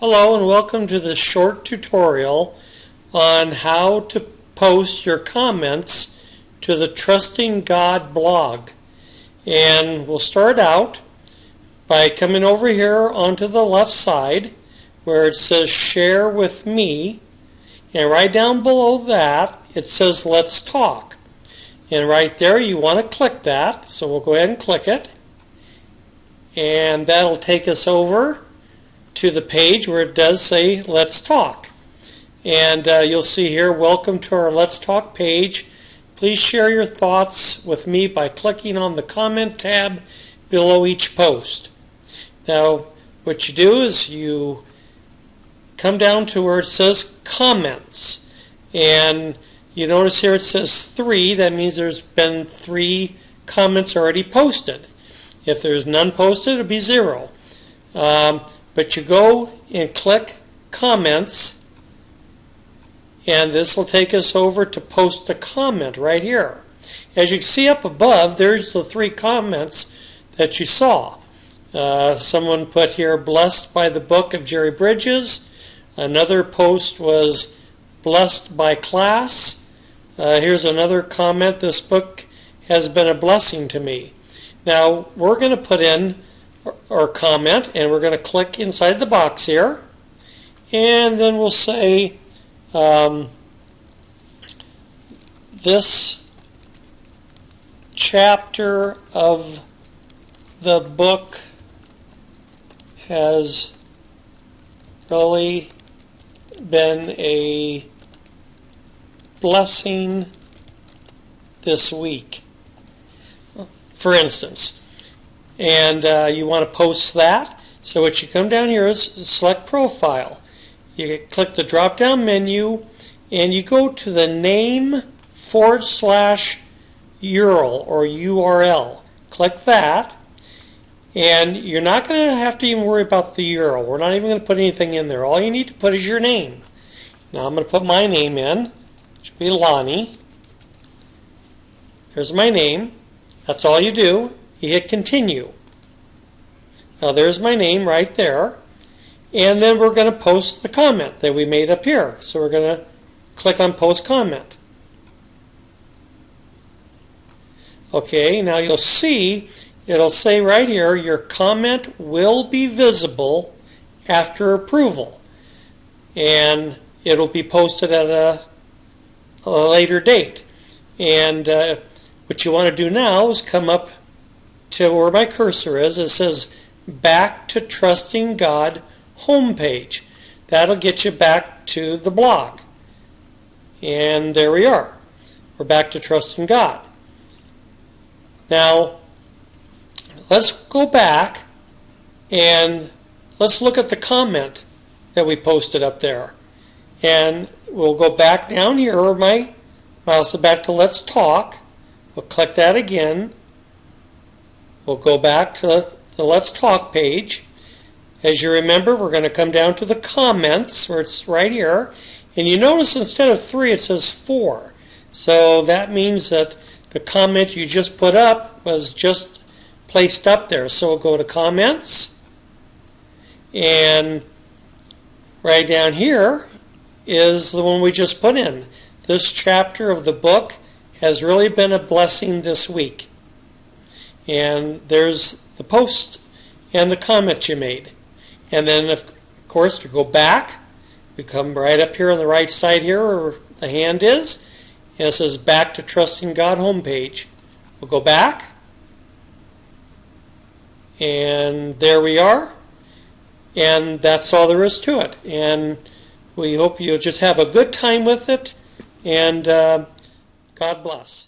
Hello and welcome to this short tutorial on how to post your comments to the Trusting God blog. And we'll start out by coming over here onto the left side where it says share with me and right down below that it says let's talk. And right there you want to click that so we'll go ahead and click it and that'll take us over to the page where it does say Let's Talk. And uh, you'll see here, Welcome to our Let's Talk page. Please share your thoughts with me by clicking on the comment tab below each post. Now, what you do is you come down to where it says Comments. And you notice here it says three. That means there's been three comments already posted. If there's none posted, it'll be zero. Um, but you go and click comments, and this will take us over to post a comment right here. As you see up above, there's the three comments that you saw. Uh, someone put here, blessed by the book of Jerry Bridges. Another post was blessed by class. Uh, here's another comment, this book has been a blessing to me. Now we're going to put in our comment and we're going to click inside the box here and then we'll say um, this chapter of the book has really been a blessing this week for instance. And uh, you want to post that. So what you come down here is select profile. You click the drop down menu and you go to the name forward slash URL or URL. Click that and you're not going to have to even worry about the URL. We're not even going to put anything in there. All you need to put is your name. Now I'm going to put my name in, which will be Lonnie. There's my name. That's all you do. You hit continue. Now there's my name right there. And then we're going to post the comment that we made up here. So we're going to click on post comment. Okay, now you'll see it'll say right here your comment will be visible after approval. And it'll be posted at a, a later date. And uh, what you want to do now is come up to where my cursor is. It says Back to Trusting God homepage. That'll get you back to the blog. And there we are. We're back to Trusting God. Now, let's go back and let's look at the comment that we posted up there. And we'll go back down here where my mouse is back to Let's Talk. We'll click that again. We'll go back to the Let's Talk page. As you remember, we're going to come down to the comments where it's right here. And you notice instead of three, it says four. So that means that the comment you just put up was just placed up there. So we'll go to comments. And right down here is the one we just put in. This chapter of the book has really been a blessing this week. And there's the post and the comment you made. And then, of course, to go back, we come right up here on the right side here where the hand is, and it says Back to Trusting God homepage. We'll go back, and there we are. And that's all there is to it. And we hope you'll just have a good time with it. And uh, God bless.